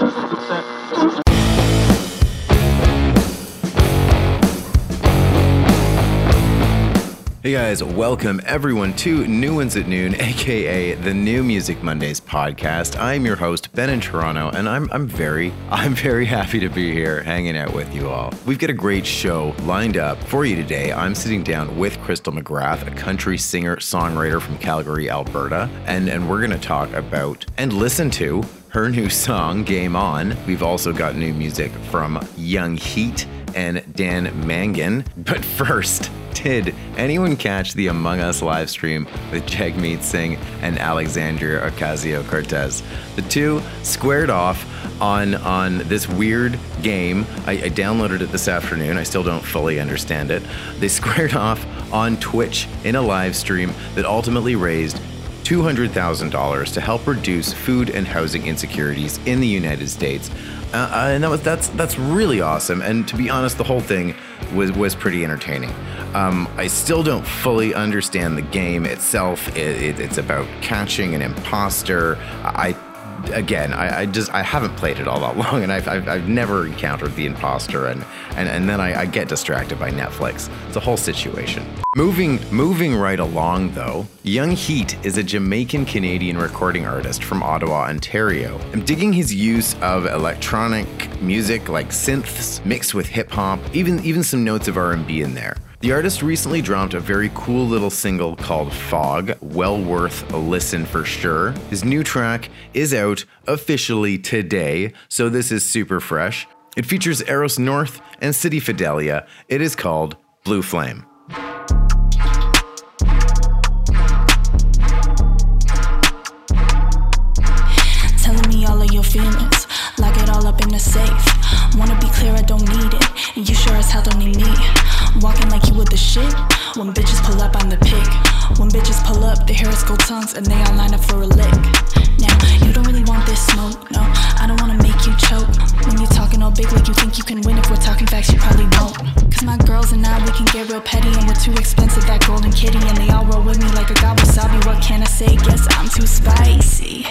Hey guys, welcome everyone to New Ones at Noon, aka the New Music Mondays podcast. I'm your host, Ben in Toronto, and I'm I'm very I'm very happy to be here hanging out with you all. We've got a great show lined up for you today. I'm sitting down with Crystal McGrath, a country singer songwriter from Calgary, Alberta, and and we're gonna talk about and listen to her new song, Game On. We've also got new music from Yung Heat and Dan Mangan. But first, did anyone catch the Among Us live stream with Jagmeet Singh and Alexandria Ocasio Cortez? The two squared off on on this weird game. I, I downloaded it this afternoon. I still don't fully understand it. They squared off on Twitch in a live stream that ultimately raised $200,000 to help reduce food and housing insecurities in the United States. Uh, and that was that's that's really awesome. And to be honest, the whole thing was was pretty entertaining. Um, I still don't fully understand the game itself. It, it, it's about catching an imposter. I again, I, I, just I haven't played it all that long, and I've, I've, I've never encountered the imposter, and and, and then I, I, get distracted by Netflix. It's a whole situation. Moving moving right along though, Yung Heat is a Jamaican Canadian recording artist from Ottawa, Ontario. I'm digging his use of electronic music like synths mixed with hip hop, even even some notes of R&B in there. The artist recently dropped a very cool little single called Fog, well worth a listen for sure. His new track is out officially today, so this is super fresh. It features Eros North and City Fidelia. It is called Blue Flame. Walking like you with the shit. When bitches pull up, I'm the pick. When bitches pull up, the hairs go tongues and they all line up for a lick. Now, you don't really want this smoke, no. I don't wanna make you choke. When you're talking all big like you think you can win, if we're talking facts, you probably won't. Cause my girls and I, we can get real petty and we're too expensive, that golden kitty. And they all roll with me like a god wasabi. What can I say? Guess I'm too spicy.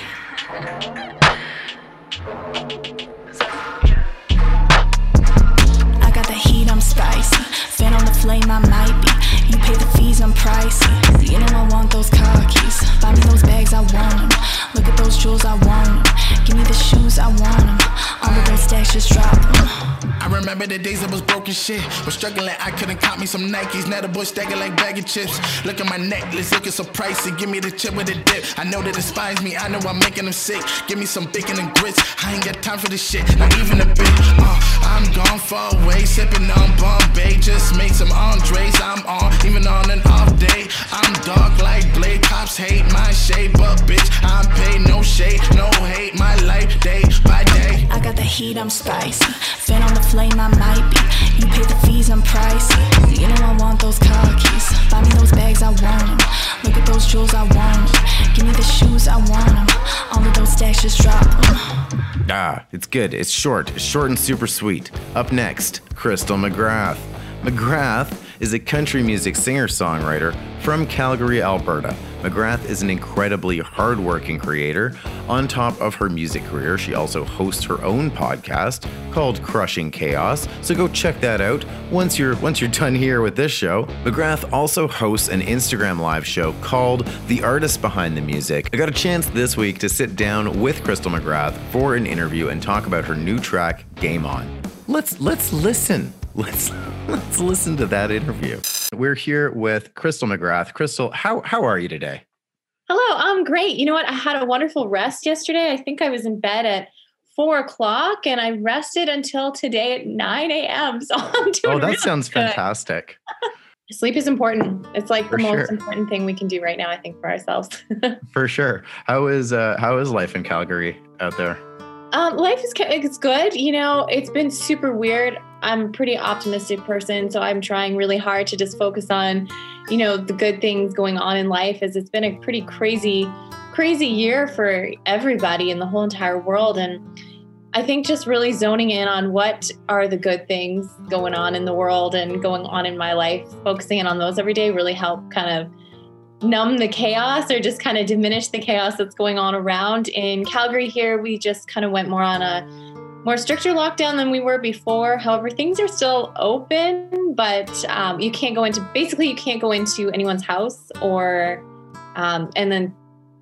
Flame, I might be. You pay the fees, I'm pricey. You know I want those car keys. Buy me those bags, I want them. Look at those jewels, I want them. Give me the shoes, I want them. All the red stacks, just drop them. I remember the days I was broken shit. Was struggling, I couldn't cop me some Nikes. Now the boy stacking like bag of chips. Look at my necklace, looking so pricey. Give me the chip with the dip. I know that despise me, I know I'm making them sick. Give me some bacon and grits. I ain't got time for this shit, not even a bit. Uh, I'm gone far away, sipping on Bombay. Just made some Andres. I'm on, even on an off day. I'm dark like Blade. Cops hate my shade, but bitch, I'm paid. No shade, no hate. My life day by day. I got the heat, I'm spicy. Fan on the flame, I might be. You pay the fees, I'm pricey. You know I want those car keys. Buy me those bags, I want them. Look at those jewels, I want them. Give me the shoes, I want them. All of those stacks, just drop them. Ah, it's good. It's short. It's short and super sweet. Up next, Crystal McGrath. McGrath is a country music singer songwriter from Calgary, Alberta. McGrath is an incredibly hardworking creator. On top of her music career, she also hosts her own podcast called Crushing Chaos. So go check that out once you're once you're done here with this show. McGrath also hosts an Instagram live show called The Artist Behind the Music. I got a chance this week to sit down with Crystal McGrath for an interview and talk about her new track Game On. Let's let's listen. Let's let's listen to that interview. We're here with Crystal McGrath. Crystal, how how are you today? Hello, I'm great. You know what? I had a wonderful rest yesterday. I think I was in bed at four o'clock and I rested until today at 9 a.m. So I'm doing Oh, that really sounds good. fantastic. Sleep is important. It's like For the most sure. important thing we can do right now, I think, for ourselves. For sure. How is uh how is life in Calgary out there? Um, life is it's good. You know, it's been super weird. I'm a pretty optimistic person, so I'm trying really hard to just focus on, you know, the good things going on in life. As it's been a pretty crazy, crazy year for everybody in the whole entire world, and I think just really zoning in on what are the good things going on in the world and going on in my life, focusing in on those every day really help kind of numb the chaos or just kind of diminish the chaos that's going on around. In Calgary, here, we just kind of went more on a more stricter lockdown than we were before. However, things are still open, but um, you can't go into basically you can't go into anyone's house or um, and then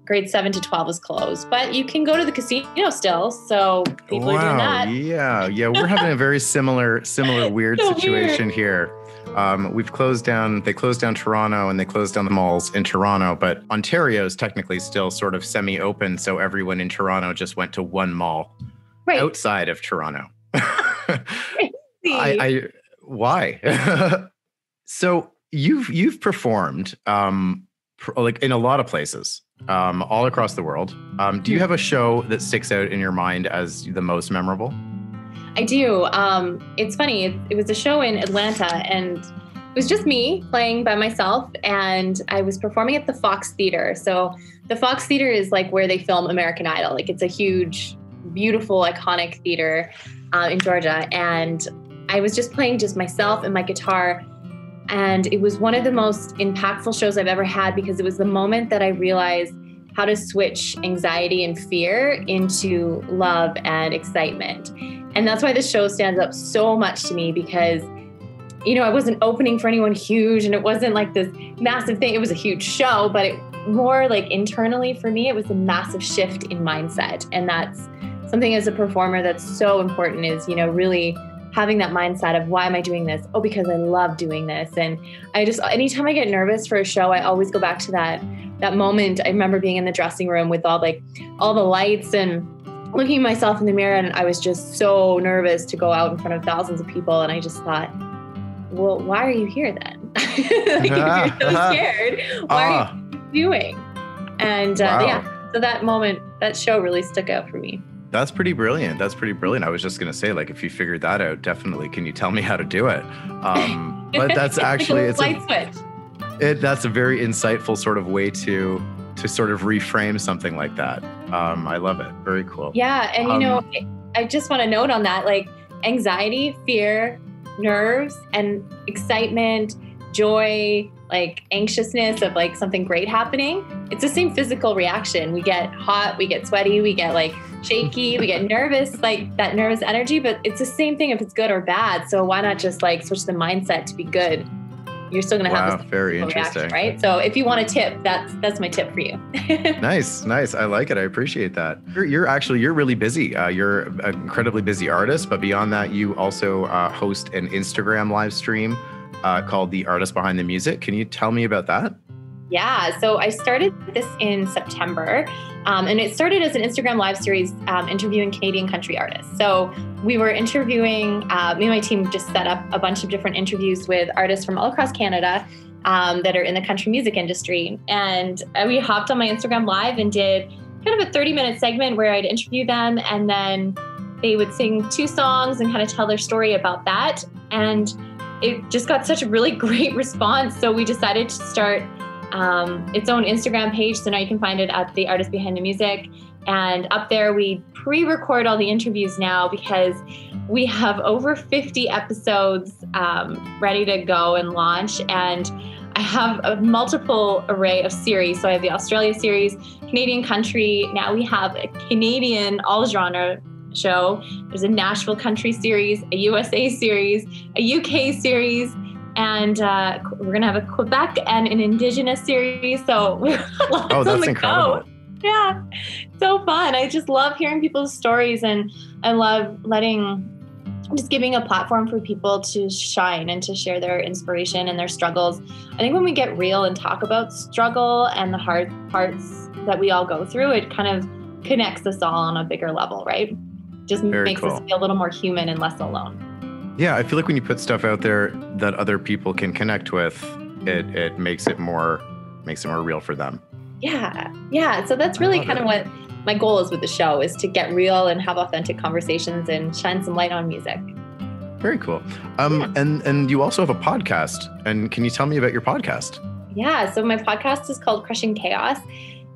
grade seven to twelve is closed. But you can go to the casino still, so people wow, are doing that. Yeah, yeah, we're having a very similar, similar weird So situation here. Um, we've closed down. They closed down Toronto and they closed down the malls in Toronto, but Ontario is technically still sort of semi-open. So everyone in Toronto just went to one mall Right. outside of Toronto. I, I why? so you've you've performed um like in a lot of places um all across the world. Um do you have a show that sticks out in your mind as the most memorable? I do. Um, it's funny. It, it was a show in Atlanta, and it was just me playing by myself, and I was performing at the Fox Theater. So the Fox Theater is like where they film American Idol. Like it's a huge, beautiful, iconic theater uh, in Georgia, and I was just playing just myself and my guitar. And it was one of the most impactful shows I've ever had because it was the moment that I realized how to switch anxiety and fear into love and excitement. And that's why this show stands up so much to me because, you know, I wasn't opening for anyone huge and it wasn't like this massive thing. It was a huge show, but it more like internally for me, it was a massive shift in mindset. And that's something as a performer that's so important is, you know, really having that mindset of why am I doing this? Oh, because I love doing this. And I just anytime I get nervous for a show, I always go back to that that moment. I remember being in the dressing room with all like all the lights and looking at myself in the mirror and I was just so nervous to go out in front of thousands of people and I just thought, well, why are you here then? like, if uh-huh, you're so uh-huh. scared, why are uh-huh. Doing? And uh, Wow. yeah, so that moment, that show really stuck out for me. that's pretty brilliant. That's pretty brilliant. I was just gonna say, like, if you figured that out, definitely. Can you tell me how to do it? Um, but that's It's like a actually it's a, light switch. it, that's a very insightful sort of way to to sort of reframe something like that. Um, I love it. Very cool. Yeah, and you know, Um, I just want to note on that, like anxiety, fear, nerves, and excitement, joy, like anxiousness of like something great happening. It's the same physical reaction. We get hot, we get sweaty, we get like shaky, we get nervous, like that nervous energy. But it's the same thing if it's good or bad. So why not just like switch the mindset to be good? You're still gonna Wow, have this very reaction, interesting. right? So if you want a tip, that's that's my tip for you. Nice, nice. I like it. I appreciate that. You're, you're actually you're really busy. Uh, you're an incredibly busy artist, but beyond that, you also uh, host an Instagram live stream uh, called "The Artist Behind the Music." Can you tell me about that? Yeah, so I started this in September, um, and it started as an Instagram live series um, interviewing Canadian country artists. So we were interviewing, uh, me and my team just set up a bunch of different interviews with artists from all across Canada um, that are in the country music industry. And uh, we hopped on my Instagram live and did kind of a 30 minute segment where I'd interview them, and then they would sing two songs and kind of tell their story about that. And it just got such a really great response. So we decided to start um, its own Instagram page. So now you can find it at the artist behind the music. And up there, we pre record all the interviews now because we have over 50 episodes um, ready to go and launch. And I have a multiple array of series. So I have the Australia series, Canadian country. Now we have a Canadian all genre show. There's a Nashville country series, a USA series, a UK series, and uh, we're gonna have a Quebec and an Indigenous series. So lots Oh, on the incredible. Go. Yeah, so fun. I just love hearing people's stories, and I love letting, just giving a platform for people to shine and to share their inspiration and their struggles. I think when we get real and talk about struggle and the hard parts that we all go through, it kind of connects us all on a bigger level, right? Just Very makes cool. us feel a little more human and less alone. Yeah, I feel like when you put stuff out there that other people can connect with, it it makes it more makes it more real for them. Yeah, yeah. So that's really kind of what my goal is with the show is to get real and have authentic conversations and shine some light on music. Very cool. Um, Yeah. and and you also have a podcast. And can you tell me about your podcast? Yeah, so my podcast is called Crushing Chaos.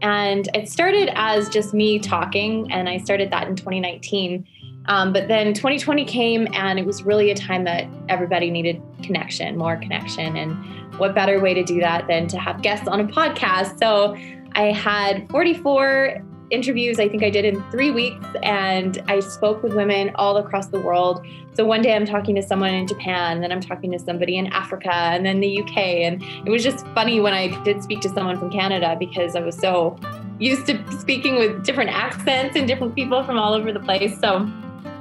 And it started as just me talking, and I started that in 2019. Um, but then 2020 came, and it was really a time that everybody needed connection, more connection. And what better way to do that than to have guests on a podcast? So I had 44 interviews I think I did in three weeks, and I spoke with women all across the world. So one day I'm talking to someone in Japan, then I'm talking to somebody in Africa, and then the UK. And it was just funny when I did speak to someone from Canada because I was so used to speaking with different accents and different people from all over the place. So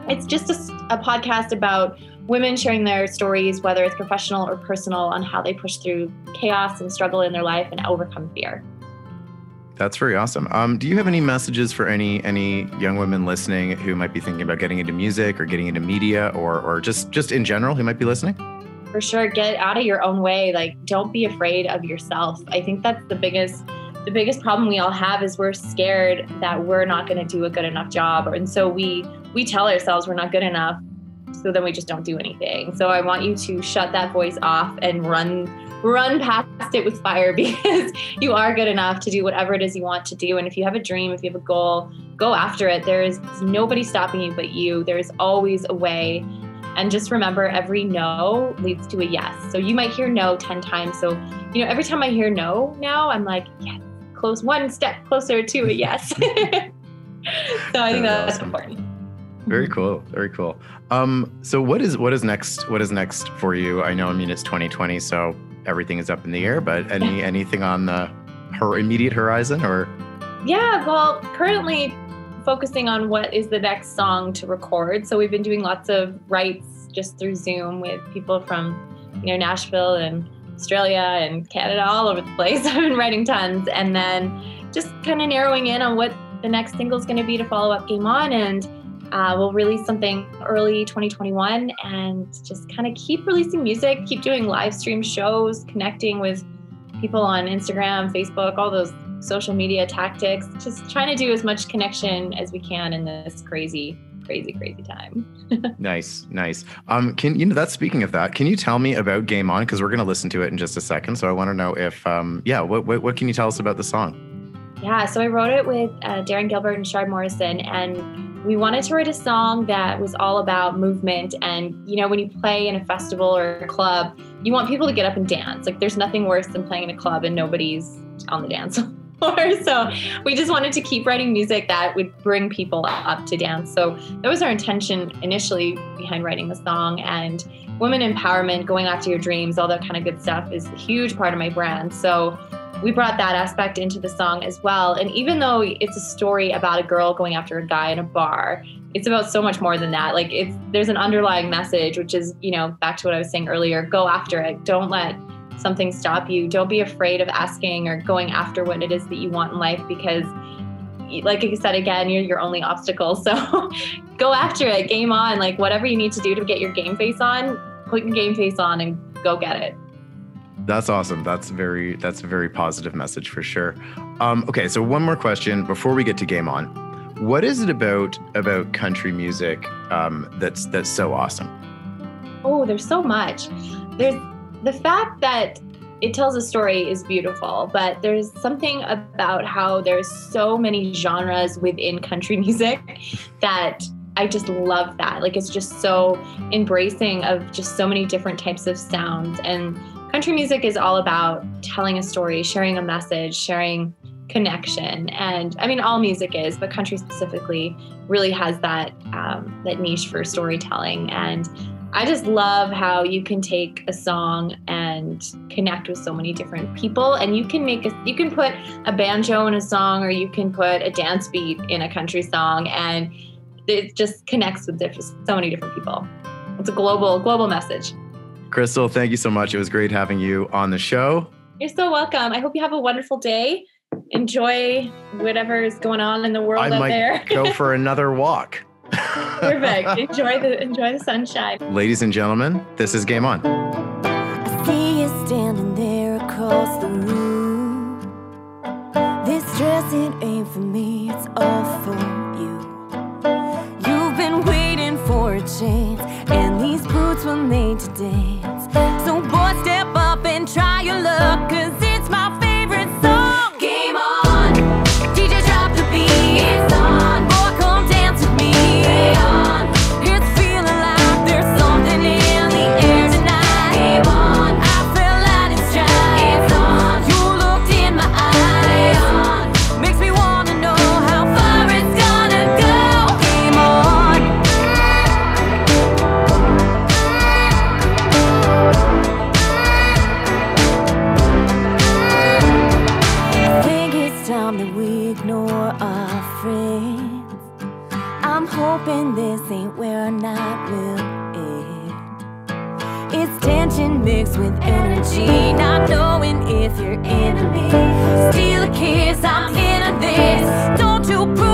it's just a, a podcast about women sharing their stories, whether it's professional or personal, on how they push through chaos and struggle in their life and overcome fear. That's very awesome. Um, do you have any messages for any any young women listening who might be thinking about getting into music or getting into media or or just just in general who might be listening? For sure, get out of your own way. Like, don't be afraid of yourself. I think that's the biggest the biggest problem we all have is we're scared that we're not going to do a good enough job, and so we we tell ourselves we're not good enough. So then we just don't do anything. So I want you to shut that voice off and run run past it with fire because you are good enough to do whatever it is you want to do. And if you have a dream, if you have a goal, go after it. There is nobody stopping you but you. There's always a way. And just remember every no leads to a yes. So you might hear no 10 times. So, you know, every time I hear no now, I'm like, yes, close one step closer to a yes. so I think that's important. Very cool. Very cool. Um, so what is what is next? What is next for you? I know, I mean, it's 2020, so everything is up in the air. But any anything on the her immediate horizon, or? Yeah. Well, currently focusing on what is the next song to record. So we've been doing lots of writes just through Zoom with people from, you know, Nashville and Australia and Canada, all over the place. I've been writing tons, and then just kind of narrowing in on what the next single is going to be to follow up Game On and uh, we'll release something early 2021 and just kind of keep releasing music, keep doing live stream shows, connecting with people on Instagram, Facebook, all those social media tactics, just trying to do as much connection as we can in this crazy crazy crazy time. Nice nice. Um can you know that speaking of that can you tell me about game on? Because we're going to listen to it in just a second. So i want to know if um yeah what, what, what can you tell us about the song? Yeah so i wrote it with uh, Darin Gilbert and Shard Morrison and we wanted to write a song that was all about movement. And you know when you play in a festival or a club you want people to get up and dance. Like there's nothing worse than playing in a club and nobody's on the dance floor. So we just wanted to keep writing music that would bring people up to dance. So that was our intention initially behind writing the song. And women empowerment going after your dreams all that kind of good stuff is a huge part of my brand. So we brought that aspect into the song as well. And even though it's a story about a girl going after a guy in a bar, it's about so much more than that. Like it's there's an underlying message, which is, you know, back to what I was saying earlier, go after it. Don't let something stop you. Don't be afraid of asking or going after what it is that you want in life because like I said again, you're your only obstacle. So go after it, game on. Like whatever you need to do to get your game face on, put your game face on and go get it. That's awesome. That's very that's a very positive message for sure. Um, okay, so one more question before we get to game on. What is it about about country music um, that's that's so awesome? Oh, there's so much. There's the fact that it tells a story is beautiful, but there's something about how there's so many genres within country music that I just love that. Like it's just so embracing of just so many different types of sounds and country music is all about telling a story, sharing a message, sharing connection. And I mean, all music is, but country specifically really has that um, that niche for storytelling. And I just love how you can take a song and connect with so many different people, and you can make a you can put a banjo in a song, or you can put a dance beat in a country song, and it just connects with so many different people. It's a global global message. Crystal, thank you so much. It was great having you on the show. You're so welcome. I hope you have a wonderful day. Enjoy whatever is going on in the world I out might there. go for another walk. Perfect. Enjoy the enjoy the sunshine. Ladies and gentlemen, this is Game On. I see you standing there across the room. This dress it ain't for me, it's all for you. You've been waiting for a chance, and these boots were made to hoping this ain't where our night will end. It's tension mixed with energy, not knowing if you're enemy. Steal a kiss, I'm into this. Don't you prove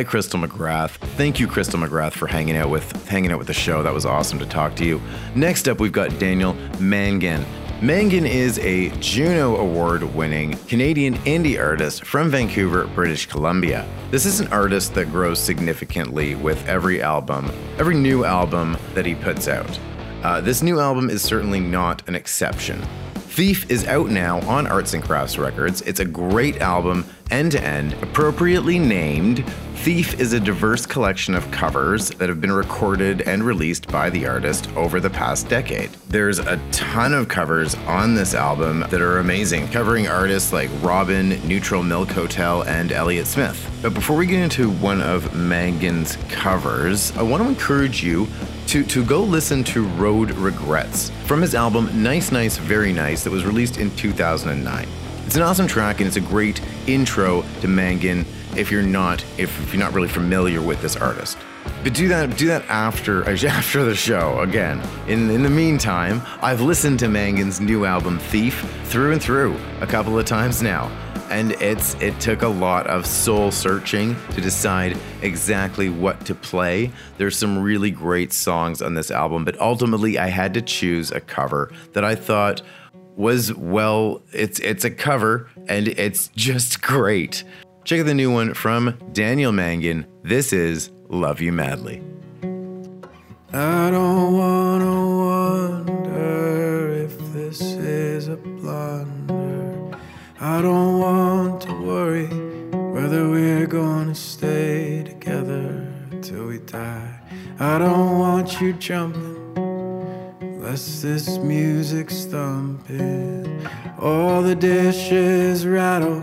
by Crystal McGrath. Thank you, Crystal McGrath, for hanging out with hanging out with the show. That was awesome to talk to you. Next up, we've got Daniel Mangan. Mangan is a Juno Award winning Canadian indie artist from Vancouver, British Columbia. This is an artist that grows significantly with every album, every new album that he puts out. Uh, this new album is certainly not an exception. Thief is out now on Arts and Crafts Records. It's a great album, end to end, appropriately named. Thief is a diverse collection of covers that have been recorded and released by the artist over the past decade. There's a ton of covers on this album that are amazing, covering artists like Robyn, Neutral Milk Hotel, and Elliott Smith. But before we get into one of Mangan's covers, I want to encourage you to, to go listen to Road Regrets from his album Nice Nice Very Nice that was released in 2009. It's an awesome track and it's a great intro to Mangan if you're not if, if you're not really familiar with this artist. But do that do that after after the show again. In in the meantime, I've listened to Mangan's new album Thief through and through a couple of times now and it's it took a lot of soul searching to decide exactly what to play. There's some really great songs on this album, but ultimately I had to choose a cover that I thought was well, it's it's a cover and it's just great. Check out the new one from Daniel Mangan. This is Love You Madly. I don't wanna wonder if this is a blunder. I don't want to worry whether we're gonna stay together till we die. I don't want you jumping unless this music's thumping. All the dishes rattle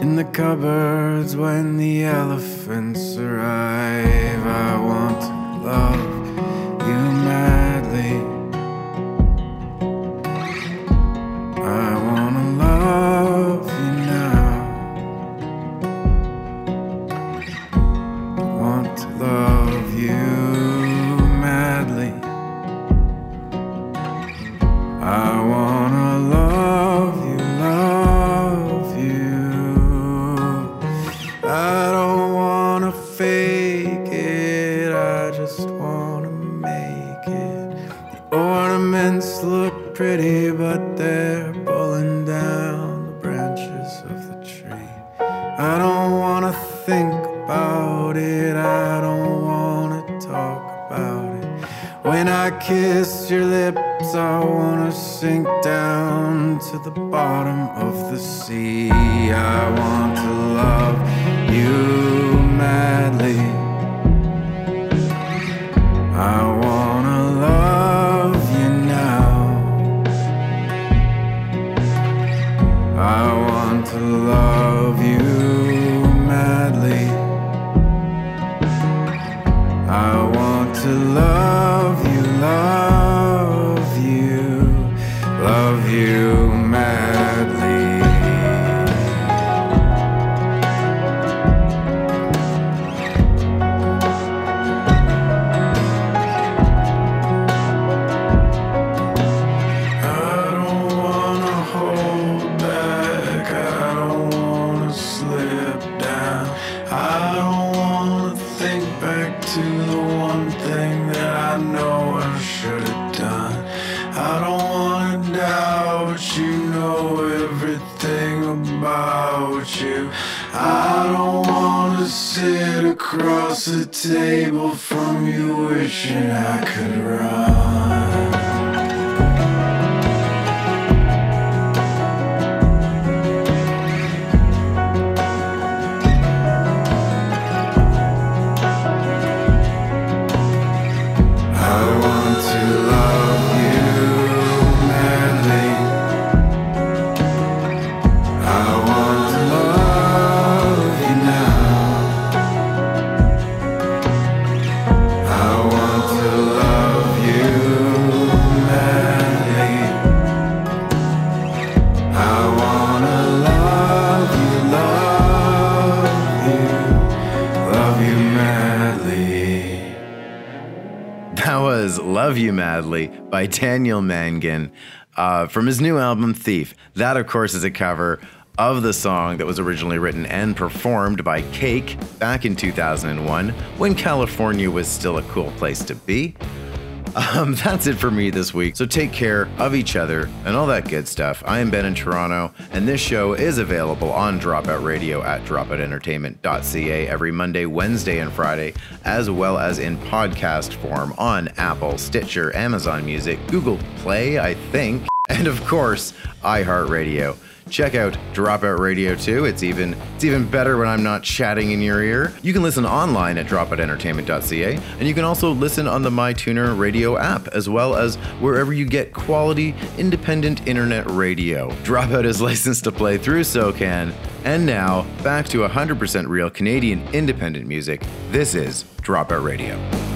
in the cupboards when the elephants arrive. I want to love you madly. I wanna across the table from you wishing I could run. By Daniel Mangan uh, from his new album Thief. That, of course, is a cover of the song that was originally written and performed by Cake back in 2001 when California was still a cool place to be. Um, that's it for me this week. So take care of each other and all that good stuff. I am Ben in Toronto, and this show is available on Dropout Radio at dropoutentertainment.ca every Monday, Wednesday, and Friday, as well as in podcast form on Apple, Stitcher, Amazon Music, Google Play, I think, and of course, iHeartRadio. Check out Dropout Radio too. It's even it's even better when I'm not chatting in your ear. You can listen online at dropoutentertainment.ca, and you can also listen on the MyTuner Radio app, as well as wherever you get quality independent internet radio. Dropout is licensed to play through SOCAN. And now back to 100% real Canadian independent music. This is Dropout Radio.